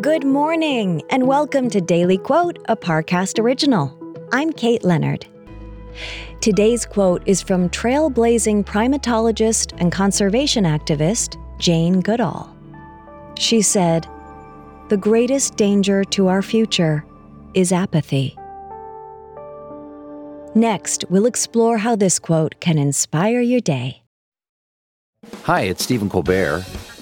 Good morning, and welcome to Daily Quote, a Parcast original. I'm Kate Leonard. Today's quote is from trailblazing primatologist and conservation activist Jane Goodall. She said, The greatest danger to our future is apathy. Next, we'll explore how this quote can inspire your day. Hi, it's Stephen Colbert,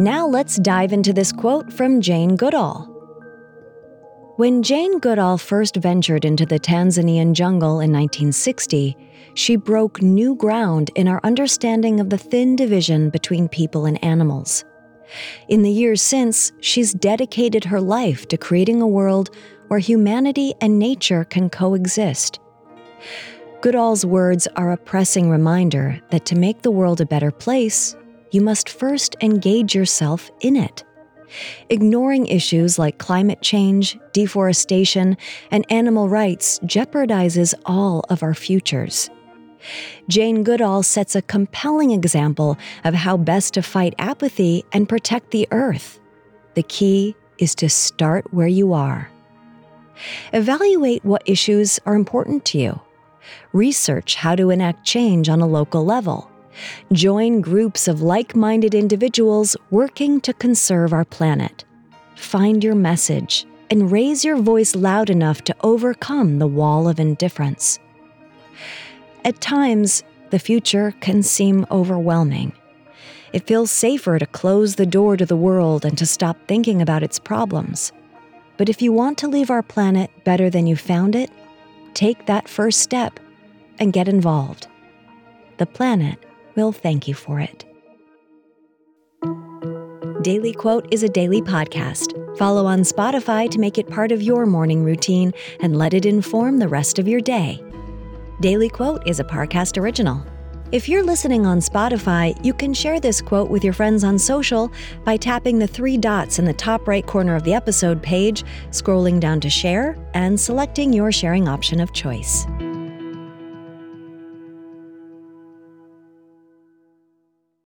Now let's dive into this quote from Jane Goodall. When Jane Goodall first ventured into the Tanzanian jungle in 1960, she broke new ground in our understanding of the thin division between people and animals. In the years since, she's dedicated her life to creating a world where humanity and nature can coexist. Goodall's words are a pressing reminder that to make the world a better place, you must first engage yourself in it. Ignoring issues like climate change, deforestation, and animal rights jeopardizes all of our futures. Jane Goodall sets a compelling example of how best to fight apathy and protect the earth. The key is to start where you are. Evaluate what issues are important to you. Research how to enact change on a local level. Join groups of like minded individuals working to conserve our planet. Find your message and raise your voice loud enough to overcome the wall of indifference. At times, the future can seem overwhelming. It feels safer to close the door to the world and to stop thinking about its problems. But if you want to leave our planet better than you found it, take that first step and get involved. The planet will thank you for it. Daily Quote is a daily podcast. Follow on Spotify to make it part of your morning routine and let it inform the rest of your day. Daily Quote is a Parcast original. If you're listening on Spotify, you can share this quote with your friends on social by tapping the three dots in the top right corner of the episode page, scrolling down to share, and selecting your sharing option of choice.